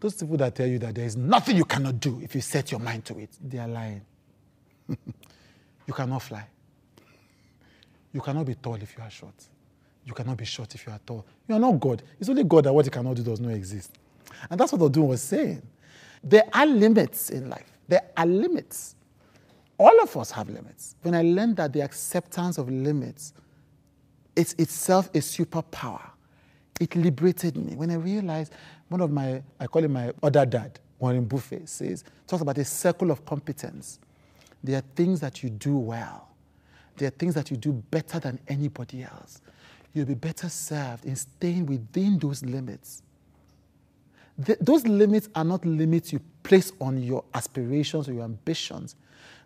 Those people that tell you that there is nothing you cannot do if you set your mind to it, they are lying. you cannot fly. You cannot be tall if you are short. You cannot be short if you are tall. You are not God. It's only God that what he cannot do does not exist. And that's what Odun was saying. There are limits in life. There are limits. All of us have limits. When I learned that the acceptance of limits is itself a superpower, it liberated me. When I realized one of my, I call him my other dad, Warren Buffett, says, talks about a circle of competence. There are things that you do well. There are things that you do better than anybody else. You'll be better served in staying within those limits. Th- those limits are not limits you place on your aspirations or your ambitions.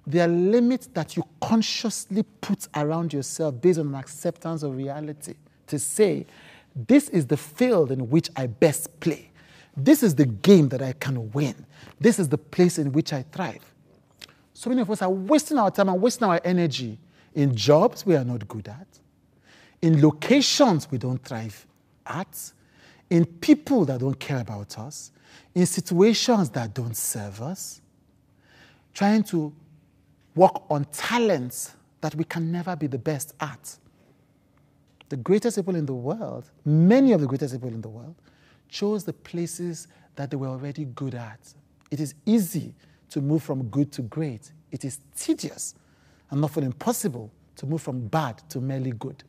They are limits that you consciously put around yourself based on an acceptance of reality to say, this is the field in which I best play. This is the game that I can win. This is the place in which I thrive. So many of us are wasting our time and wasting our energy in jobs we are not good at, in locations we don't thrive at, in people that don't care about us, in situations that don't serve us, trying to work on talents that we can never be the best at. The greatest people in the world, many of the greatest people in the world, chose the places that they were already good at. It is easy to move from good to great. It is tedious and often impossible to move from bad to merely good.